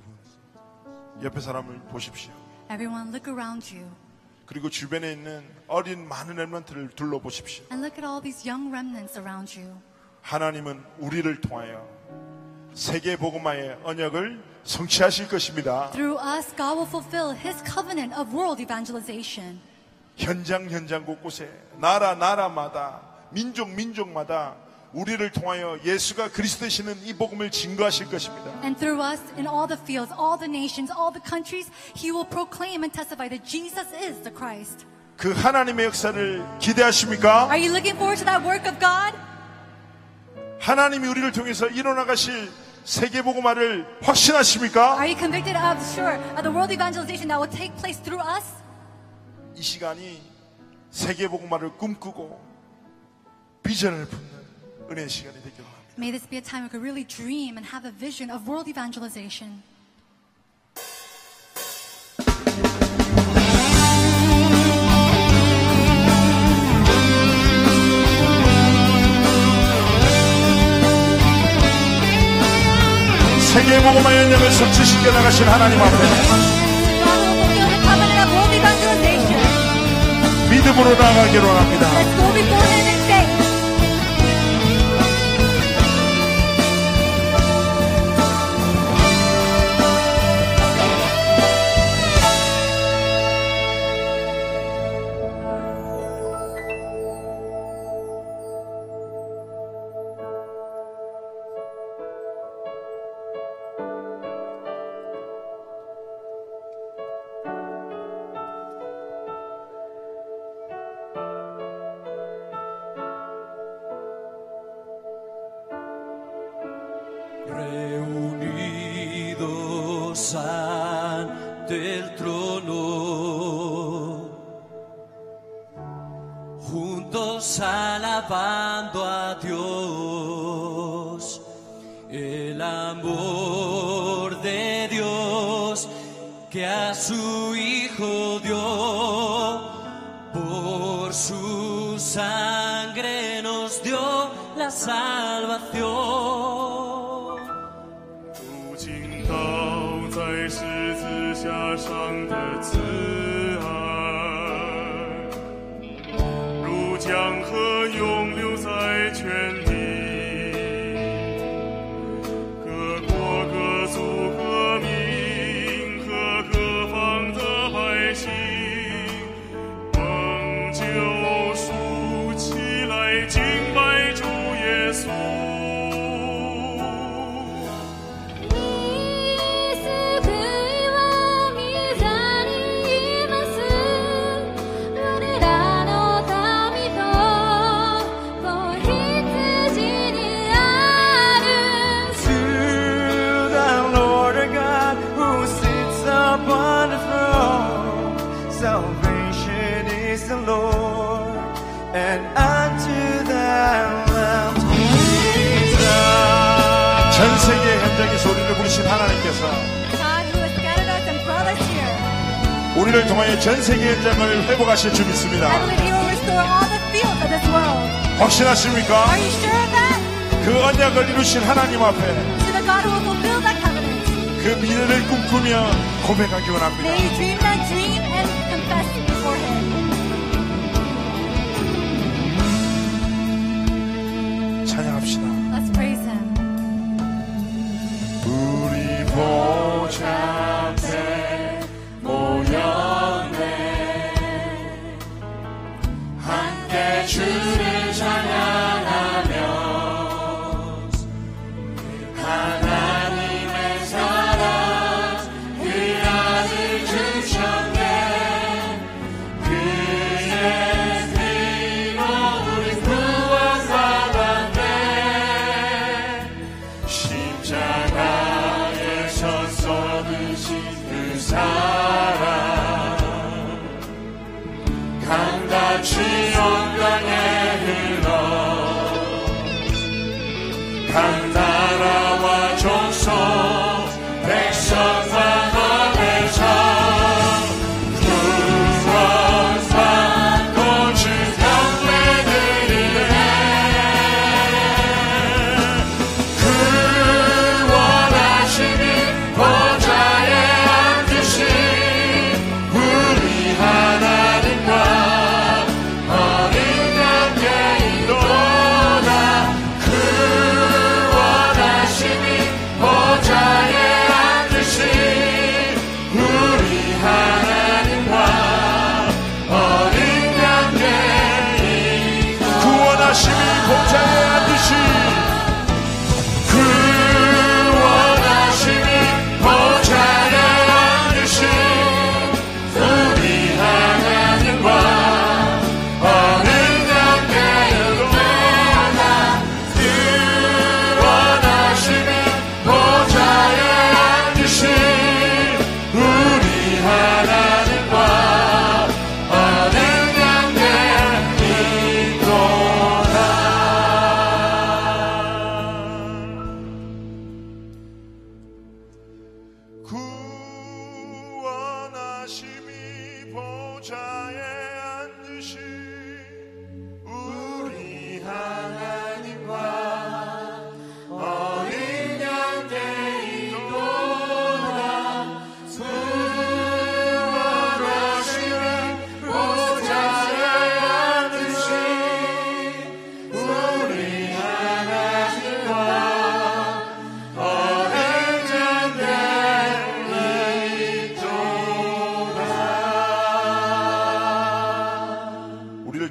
여러분, 옆에 사람을 보십시오. Everyone, look around you 그리고 주변에 있는 어린 많은 렘런트를 둘러보십시오. and look at all these young remnants around you. 하나님은 우리를 통하여 세계 복음화의 언약을 성취하실 것입니다. Through us, God will fulfill His covenant of world evangelization. 현장 현장 곳곳에 나라 나라마다 민족 민족마다 우리를 통하여 예수가 그리스도시는 이 복음을 증거하실 것입니다. And through us, in all the fields, all the nations, all the countries, He will proclaim and testify that Jesus is the Christ. 그 하나님의 역사를 기대하십니까? Are you looking forward to that work of God? 하나님이 우리를 통해서 일어나가실 세계 복음화를 확신하십니까? Are you convicted of, sure, of the world evangelization that will take place through us? 이 시간이 세계 복음화를 꿈꾸고 비전을 품는 은혜의 시간이 되길 바랍니다. May this be a time we could really dream and have a vision of world evangelization. 세계 복음화의 연약을 성취시켜 나가신 하나님 앞에. 믿음으로 나아가기로 합니다. juntos alabando a Dios, el amor de Dios que a su Hijo dio, por su sangre nos dio la salvación. 如今倒在十字架上的 소리를 부르신 하나님께서 God who has scattered us and brought us here. 우리를 통하여 전 세계 현장을 회복하실 줄 믿습니다. believe He will restore all the fields of this world. 확신하십니까? Are you sure of that? 그 언약을 이루신 하나님 앞에 To the God who will fulfill that covenant. 그 미래를 꿈꾸며 고백하기 원합니다. 십자가에서 쏟으신 그 사랑 강같이 영광에 흘러 각 나라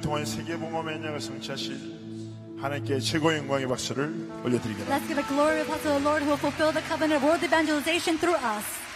우리를 통한 세계봉험의 연약을 성취하실 하나님께 최고의 영광의 박수를 올려드리겠습니다. Let's give a glory to the Lord who will fulfill the covenant of world evangelization through us.